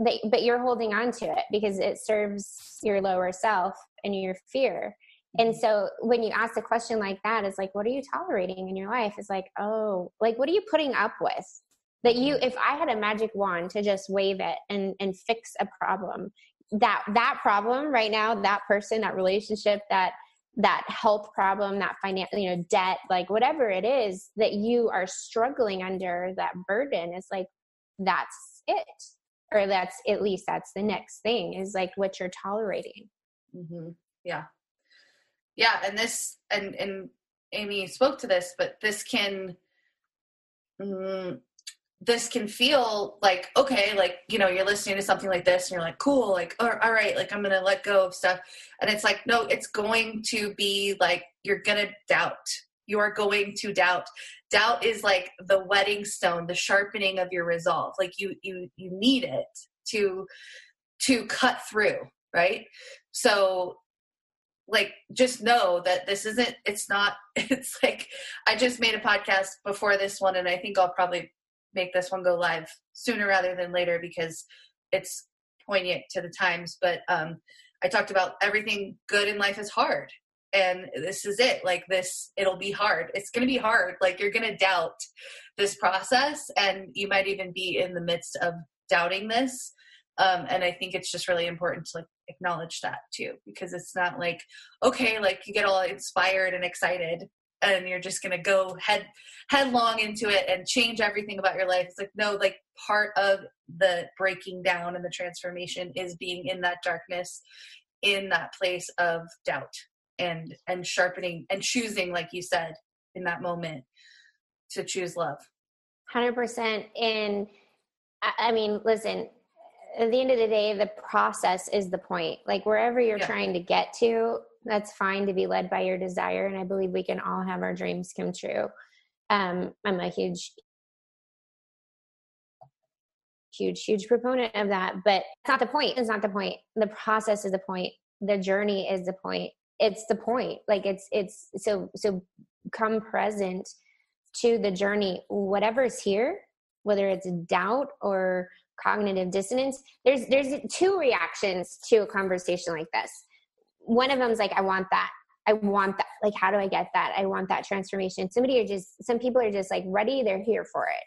they, but you're holding on to it because it serves your lower self and your fear and mm-hmm. so when you ask a question like that, it's like, what are you tolerating in your life? It's like, oh, like what are you putting up with? That you, mm-hmm. if I had a magic wand to just wave it and and fix a problem, that that problem right now, that person, that relationship, that that health problem, that financial, you know, debt, like whatever it is that you are struggling under, that burden is like, that's it. Or that's at least that's the next thing is like what you're tolerating. Mm-hmm. Yeah yeah and this and and amy spoke to this but this can mm, this can feel like okay like you know you're listening to something like this and you're like cool like all right like i'm gonna let go of stuff. And it's like no it's going to be like you're gonna doubt. You're going to doubt. Doubt is like the whetting stone the sharpening of your resolve. Like you you you need it to to cut through right? So like just know that this isn't it's not it's like i just made a podcast before this one and i think i'll probably make this one go live sooner rather than later because it's poignant to the times. But um, I talked about everything good in life is hard. And this is it. Like this, it'll be hard. It's going to be hard. Like you're going to doubt this process, and you might even be in the midst of doubting this. Um, and I think it's just really important to like acknowledge that too, because it's not like okay, like you get all inspired and excited, and you're just going to go head headlong into it and change everything about your life. It's like no like part of the breaking down and the transformation is being in that darkness in that place of doubt and and sharpening and choosing like you said in that moment to choose love. 100% and i mean listen at the end of the day the process is the point. Like wherever you're yeah. trying to get to that's fine to be led by your desire and i believe we can all have our dreams come true. Um, i'm a huge huge huge proponent of that but it's not the point it's not the point. The process is the point. The journey is the point. It's the point. Like it's it's so so come present to the journey. Whatever's here whether it's doubt or cognitive dissonance there's there's two reactions to a conversation like this one of them is like i want that i want that like how do i get that i want that transformation somebody are just some people are just like ready they're here for it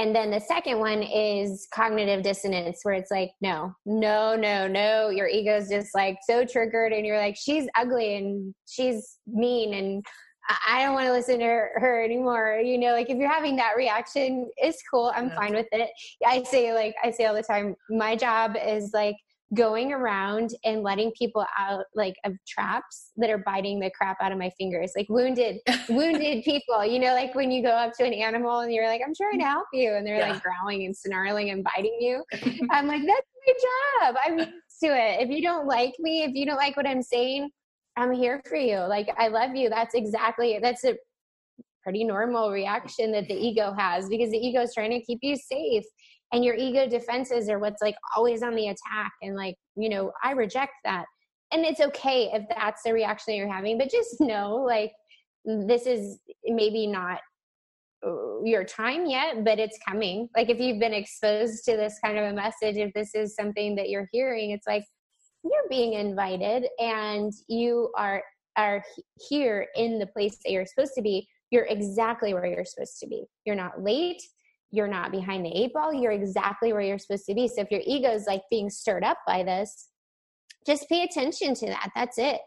and then the second one is cognitive dissonance where it's like no no no no your ego's just like so triggered and you're like she's ugly and she's mean and I don't want to listen to her, her, anymore. You know, like if you're having that reaction, it's cool. I'm yeah. fine with it. I say like I say all the time, my job is like going around and letting people out like of traps that are biting the crap out of my fingers like wounded wounded people you know like when you go up to an animal and you're like i'm trying to mm. help you and they're yeah. like growling and snarling and biting you. I'm like that's my job. I'm used to it. If you don't like me if you don't like what i'm saying i'm here for you. Like i love you. That's exactly that's a pretty normal reaction that the ego has because the ego is trying to keep you safe and your ego defenses are what's like always on the attack and like you know i reject that. And it's okay if that's the reaction you're having but just know like this is maybe not uh, your time yet but it's coming. Like if you've been exposed to this kind of a message if this is something that you're hearing it's like you're being invited and you are are here in the place that you're supposed to be. You're exactly where you're supposed to be. You're not late you're not behind the eight ball you're exactly where you're supposed to be. So if your ego is like being stirred up by this just pay attention to that. That's it.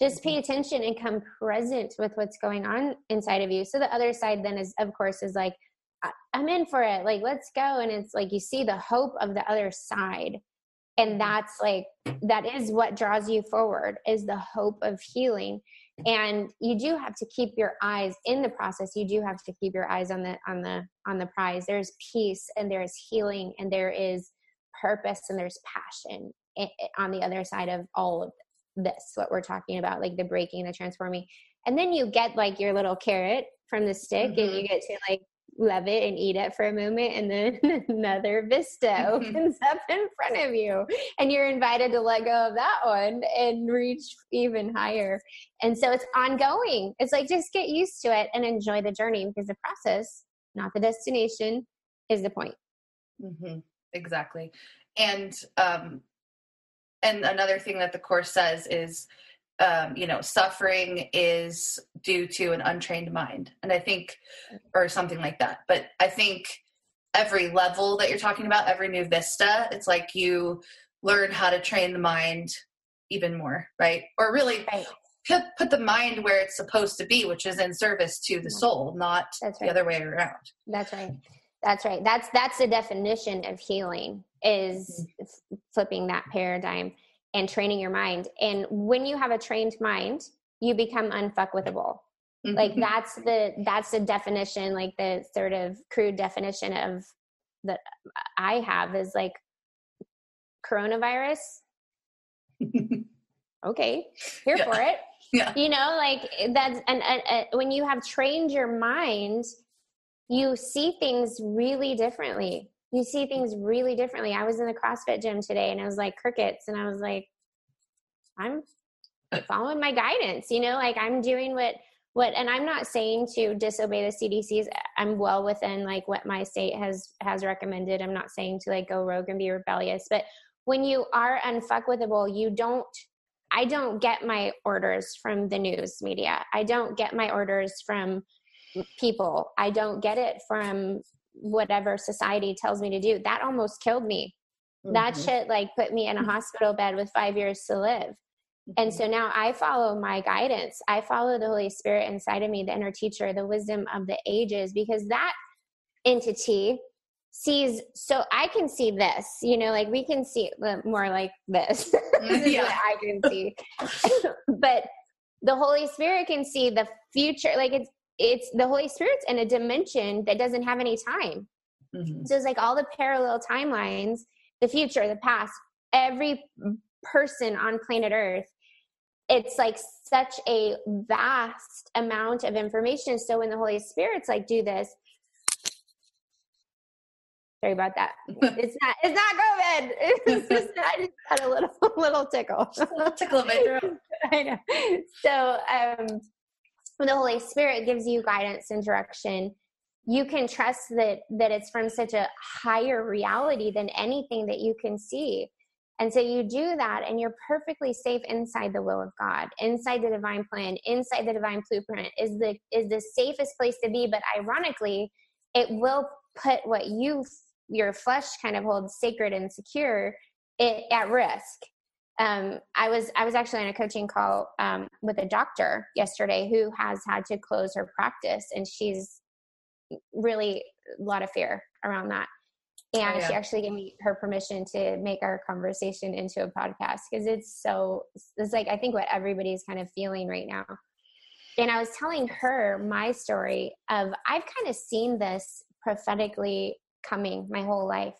Just pay mm-hmm. attention and come present with what's going on inside of you. So the other side then is of course is like i'm in for it. Like let's go. And it's like you see the hope of the other side. And mm-hmm. that's like that is what draws you forward is the hope of healing and you do have to keep your eyes in the process. You do have to keep your eyes on the on the on the prize. There's peace and there's healing and there is purpose and there's passion on the other side of all of this what we're talking about like the breaking the transforming. And then you get like your little carrot from the stick mm-hmm. and you get to like love it and eat it for a moment and then another vista opens up in front of you and you're invited to let go of that one and reach even higher. And so it's ongoing. It's like just get used to it and enjoy the journey because the process not the destination is the point. Mm-hmm. exactly. And um and another thing that the course says is um, you know, suffering is due to an untrained mind. And I think, or something like that. But I think every level that you're talking about, every new vista, it's like you learn how to train the mind even more, right? Or really right. Put, put the mind where it's supposed to be, which is in service to the soul, not right. the other way around. That's right. That's right. That's that's the definition of healing is mm-hmm. flipping that paradigm and training your mind. And when you have a trained mind, you become unfuckwithable. Mm-hmm. Like that's the that's the definition, like the sort of crude definition of that I have is like coronavirus. okay, here yeah. for it. Yeah. You know, like that's and, and, and when you have trained your mind, you see things really differently. You see things really differently. I was in the CrossFit gym today and I was like crickets and I was like I'm following my guidance, you know, like I'm doing what what and i'm not saying to disobey the cdc's i'm well within like what my state has has recommended. I'm not saying to like go rogue and be rebellious but when you are unfuckwithable you don't i don't get my orders from the news media. I don't get my orders from people. I don't get it from whatever society tells me to do that almost killed me mm-hmm. that shit like put me in a hospital bed with five years to live and so now I follow my guidance. I follow the Holy Spirit inside of me, the inner teacher, the wisdom of the ages, because that entity sees so I can see this, you know, like we can see more like this. this yeah. I can see. but the Holy Spirit can see the future. Like it's it's the Holy Spirit's in a dimension that doesn't have any time. Mm-hmm. So it's like all the parallel timelines, the future, the past, every person on planet Earth it's like such a vast amount of information. So when the Holy Spirit's like, do this, sorry about that. It's not, it's not COVID. It's just, I just had a little, little tickle. a little tickle in my throat. I know. So, um, when the Holy Spirit gives you guidance and direction, you can trust that that it's from such a higher reality than anything that you can see. And so you do that and you're perfectly safe inside the will of God, inside the divine plan, inside the divine blueprint is the is the safest place to be, but ironically, it will put what you your flesh kind of holds sacred and secure it, at risk. Um, I was I was actually on a coaching call um, with a doctor yesterday who has had to close her practice, and she's really a lot of fear around that. Oh, and oh, yeah. she actually gave me her permission to make our conversation into a podcast because it's so it's like i think what everybody's kind of feeling right now and i was telling her my story of i've kind of seen this prophetically coming my whole life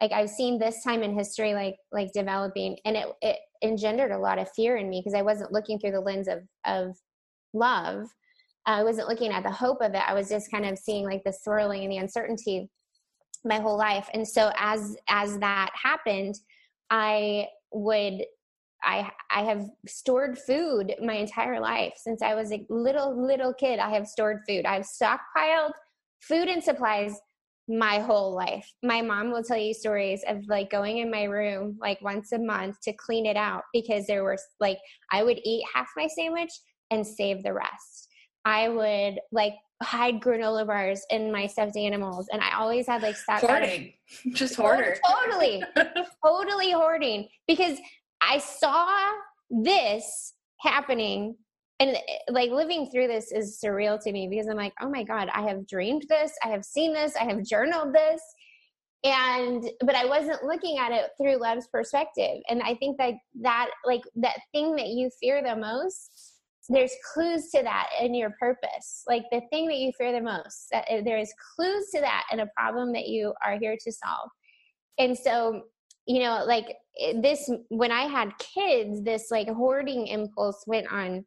like i've seen this time in history like like developing and it it engendered a lot of fear in me because i wasn't looking through the lens of of love. I wasn't looking at the hope of it. I was just kind of seeing like the swirling and the uncertainty my whole life. And so as as that happened i would i i have stored food my entire life. Since i was a little little kid i have stored food. I've stockpiled food and supplies my whole life. My mom will tell you stories of like going in my room like once a month to clean it out because there were like i would eat half my sandwich and save the rest. I would like hide granola bars in my stuffed animals and i always had like stock hoarding. Just oh, hoarder. totally. Totally hoarding because i saw this happening and eh, like living through this is surreal to me because i'm like oh my god i have dreamed this i have seen this i have journaled this. And but i wasn't looking at it through love's perspective. And i think that that like that thing that you fear the most there's clues to that in your purpose. Like the thing that you fear the most that uh, there is clues to that in a problem that you are here to solve. And so you know like this when i had kids this like hoarding impulse went on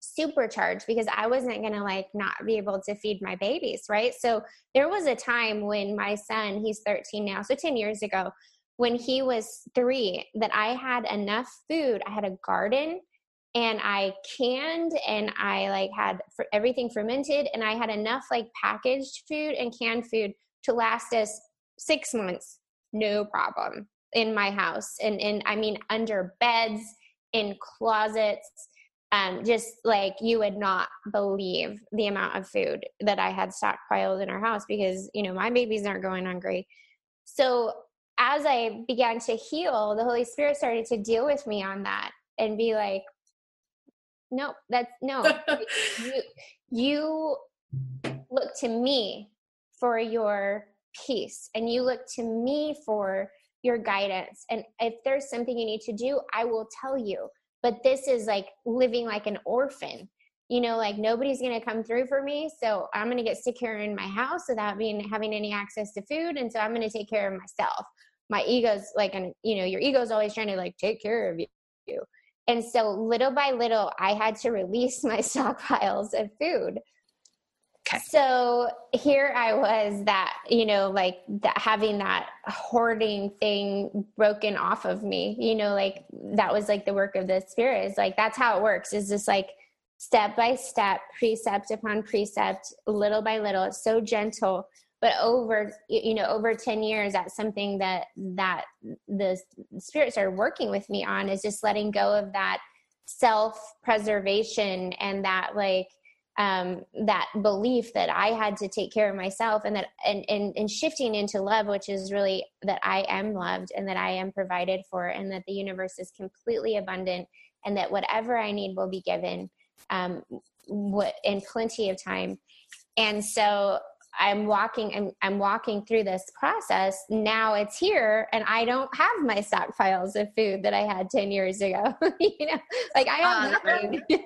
supercharged because i wasn't going to like not be able to feed my babies right so there was a time when my son he's 13 now so 10 years ago when he was 3 that i had enough food i had a garden and I canned and I like had everything fermented and I had enough like packaged food and canned food to last us six months, no problem in my house. And and I mean under beds, in closets, um, just like you would not believe the amount of food that I had stockpiled in our house because you know my babies aren't going hungry. So as I began to heal, the Holy Spirit started to deal with me on that and be like, no that's no you you look to me for your peace and you look to me for your guidance and if there's something you need to do i will tell you but this is like living like an orphan you know, like nobody's going to come through for me. So I'm going to get secure in my house without being having any access to food. And so I'm going to take care of myself. My ego's like, and you know, your ego's always trying to like take care of you. And so little by little, I had to release my stockpiles of food. Okay. So here I was that, you know, like that having that hoarding thing broken off of me, you know, like that was like the work of the spirit is like, that's how it works is just like step by step, precept upon precept, little by little. It's so gentle. But over, you know, over 10 years, that's something that, that the spirits are working with me on is just letting go of that self preservation and that like, um, that belief that I had to take care of myself and that and, and and shifting into love, which is really that I am loved and that I am provided for and that the universe is completely abundant and that whatever I need will be given um, what in plenty of time. And so I'm walking I'm, I'm walking through this process. Now it's here and I don't have my stockpiles of food that I had 10 years ago. you know, like I have nothing.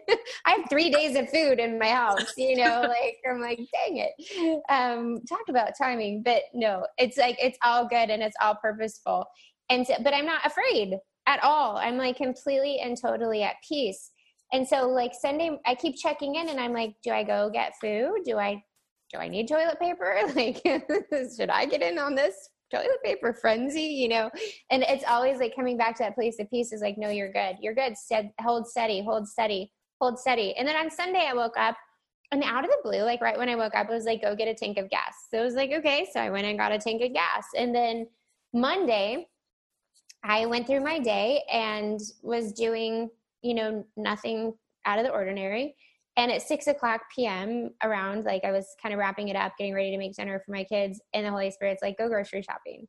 I have three days of food in my house, you know, like I'm like, dang it. Um, talk about timing. But no, it's like it's all good and it's all purposeful. And so, but I'm not afraid at all. I'm like completely and totally at peace. And so like Sunday, I keep checking in and I'm like, do I go get food? Do I do I need toilet paper? Like, should I get in on this toilet paper frenzy? You know, and it's always like coming back to that place of peace is like, no, you're good. You're good. Stead, hold steady, hold steady, hold steady. And then on Sunday, I woke up and out of the blue, like right when I woke up, it was like, go get a tank of gas. So it was like, okay. So I went and got a tank of gas. And then Monday, I went through my day and was doing, you know, nothing out of the ordinary and at six o'clock p.m around like i was kind of wrapping it up getting ready to make dinner for my kids and the holy spirit's like go grocery shopping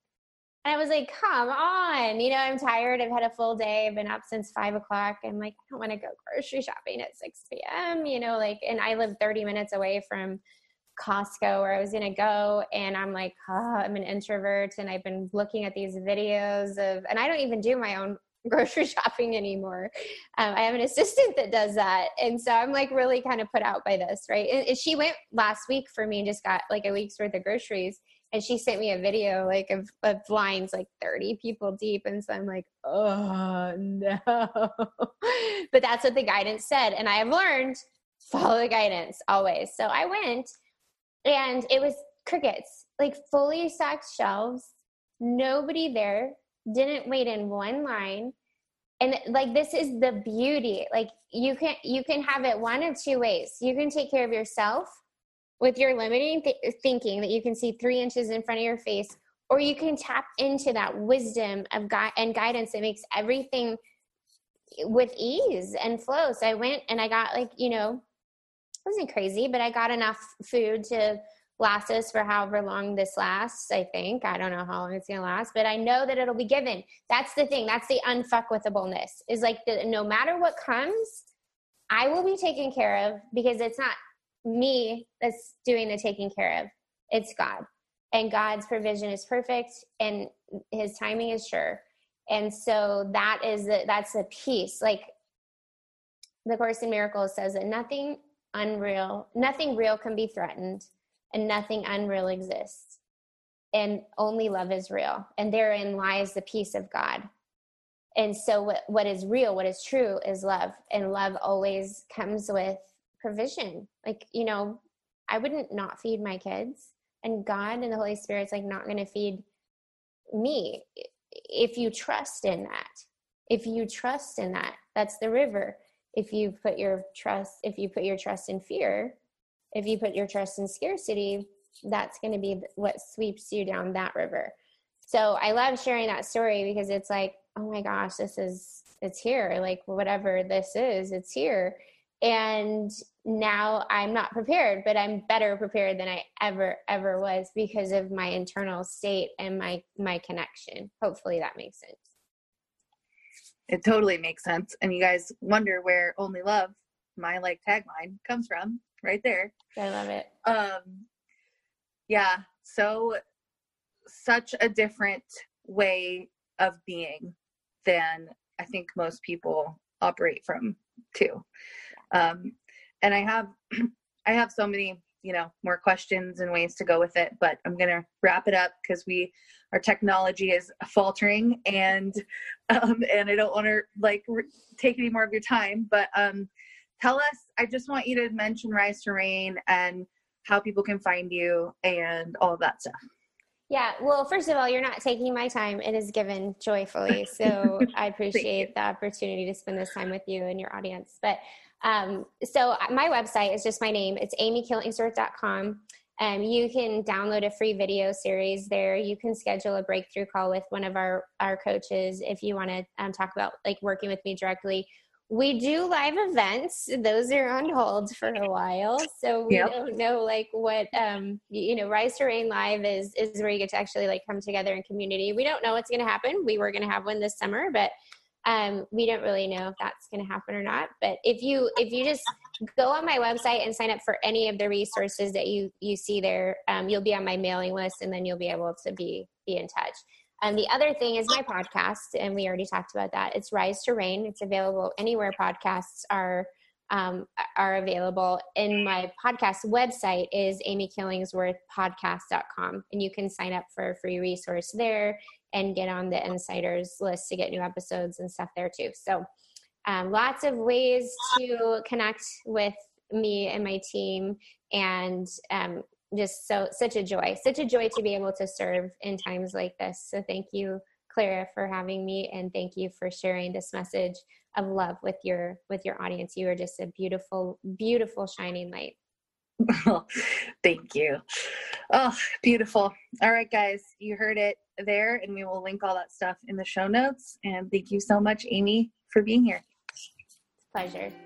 and i was like come on you know i'm tired i've had a full day i've been up since five o'clock i'm like i don't want to go grocery shopping at 6 p.m you know like and i live 30 minutes away from Costco where I was going to go. And I'm like, oh, I'm an introvert. And I've been looking at these videos of, and I don't even do my own grocery shopping anymore. Um, I have an assistant that does that. And so I'm like really kind of put out by this, right? And, and she went last week for me and just got like a week's worth of groceries. And she sent me a video like of, of lines like 30 people deep. And so I'm like, oh no. but that's what the guidance said. And I have learned follow the guidance always. So I went and it was crickets, like fully stocked shelves, nobody there didn't wait in one line. And like this is the beauty. Like you can you can have it one of two ways. You can take care of yourself with your limiting th- thinking that you can see three inches in front of your face or you can tap into that wisdom of God and guidance that makes everything with ease and flow. So i went and i got like you know it wasn't crazy but i got enough food to last us for however long this lasts, I think. I don't know how long it's going to last, but I know that it'll be given. That's the thing. That's the unfuckwithableness is like the, no matter what comes, I will be taken care of because it's not me that's doing the taking care of. It's God. And God's provision is perfect and his timing is sure. And so that is the, that's a piece. Like the Course in Miracles says that nothing unreal, nothing real can be threatened and nothing unreal exists. And only love is real. And therein lies the peace of God. And so, what, what is real, what is true, is love. And love always comes with provision. Like, you know, I wouldn't not feed my kids. And God and the Holy Spirit's like not going to feed me if you trust in that. If you trust in that, that's the river. If you put your trust, if you put your trust in fear, if you put your trust in scarcity, that's going to be what sweeps you down that river. So I love sharing that story because it's like, oh my gosh, this is, it's here. Like whatever this is, it's here. And now I'm not prepared, but I'm better prepared than I ever, ever was because of my internal state and my, my connection. Hopefully that makes sense. It totally makes sense. And you guys wonder where only love, my like tagline comes from right there. I love it. Um, yeah, so such a different way of being than I think most people operate from too. Um, And I have I have so many, you know, more questions and ways to go with it, but I'm going to wrap it up because we our technology is faltering and um and I don't want to like re- take any more of your time, but um tell us I just want you to mention Rise to Reign and how people can find you and all of that stuff. Yeah, well, first of all, you're not taking my time. It is given joyfully. So I appreciate the opportunity to spend this time with you and your audience. But um, so my website is just my name. It's amykillingsworth.com. Um, you can download a free video series there. You can schedule a breakthrough call with one of our, our coaches if you want to um, talk about like working with me directly. We do live events; those are on hold for a while, so we yep. don't know like what um, you know. Rise to Reign Live is is where you get to actually like come together in community. We don't know what's going to happen. We were going to have one this summer, but um, we don't really know if that's going to happen or not. But if you if you just go on my website and sign up for any of the resources that you you see there, um, you'll be on my mailing list, and then you'll be able to be be in touch. And the other thing is my podcast, and we already talked about that. It's Rise to Reign. It's available anywhere podcasts are um, are available. And my podcast website is amykillingsworthpodcast.com, and you can sign up for a free resource there and get on the insiders list to get new episodes and stuff there too. So, um, lots of ways to connect with me and my team, and um, just so such a joy, such a joy to be able to serve in times like this. So, thank you, Clara, for having me, and thank you for sharing this message of love with your with your audience. You are just a beautiful, beautiful shining light. Well, thank you. Oh, beautiful. All right, guys, you heard it there, and we will link all that stuff in the show notes. And thank you so much, Amy, for being here. It's a pleasure.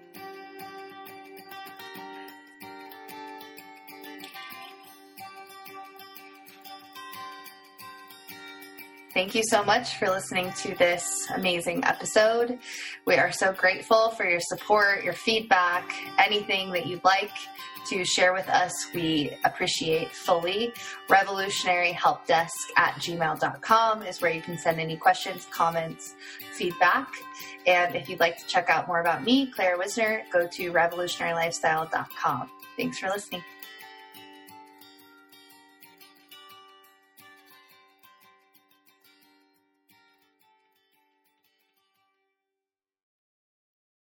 Thank you so much for listening to this amazing episode. We are so grateful for your support, your feedback, anything that you'd like to share with us, we appreciate fully. Revolutionary Help Desk at gmail.com is where you can send any questions, comments, feedback. And if you'd like to check out more about me, Claire Wisner, go to revolutionarylifestyle.com. Thanks for listening.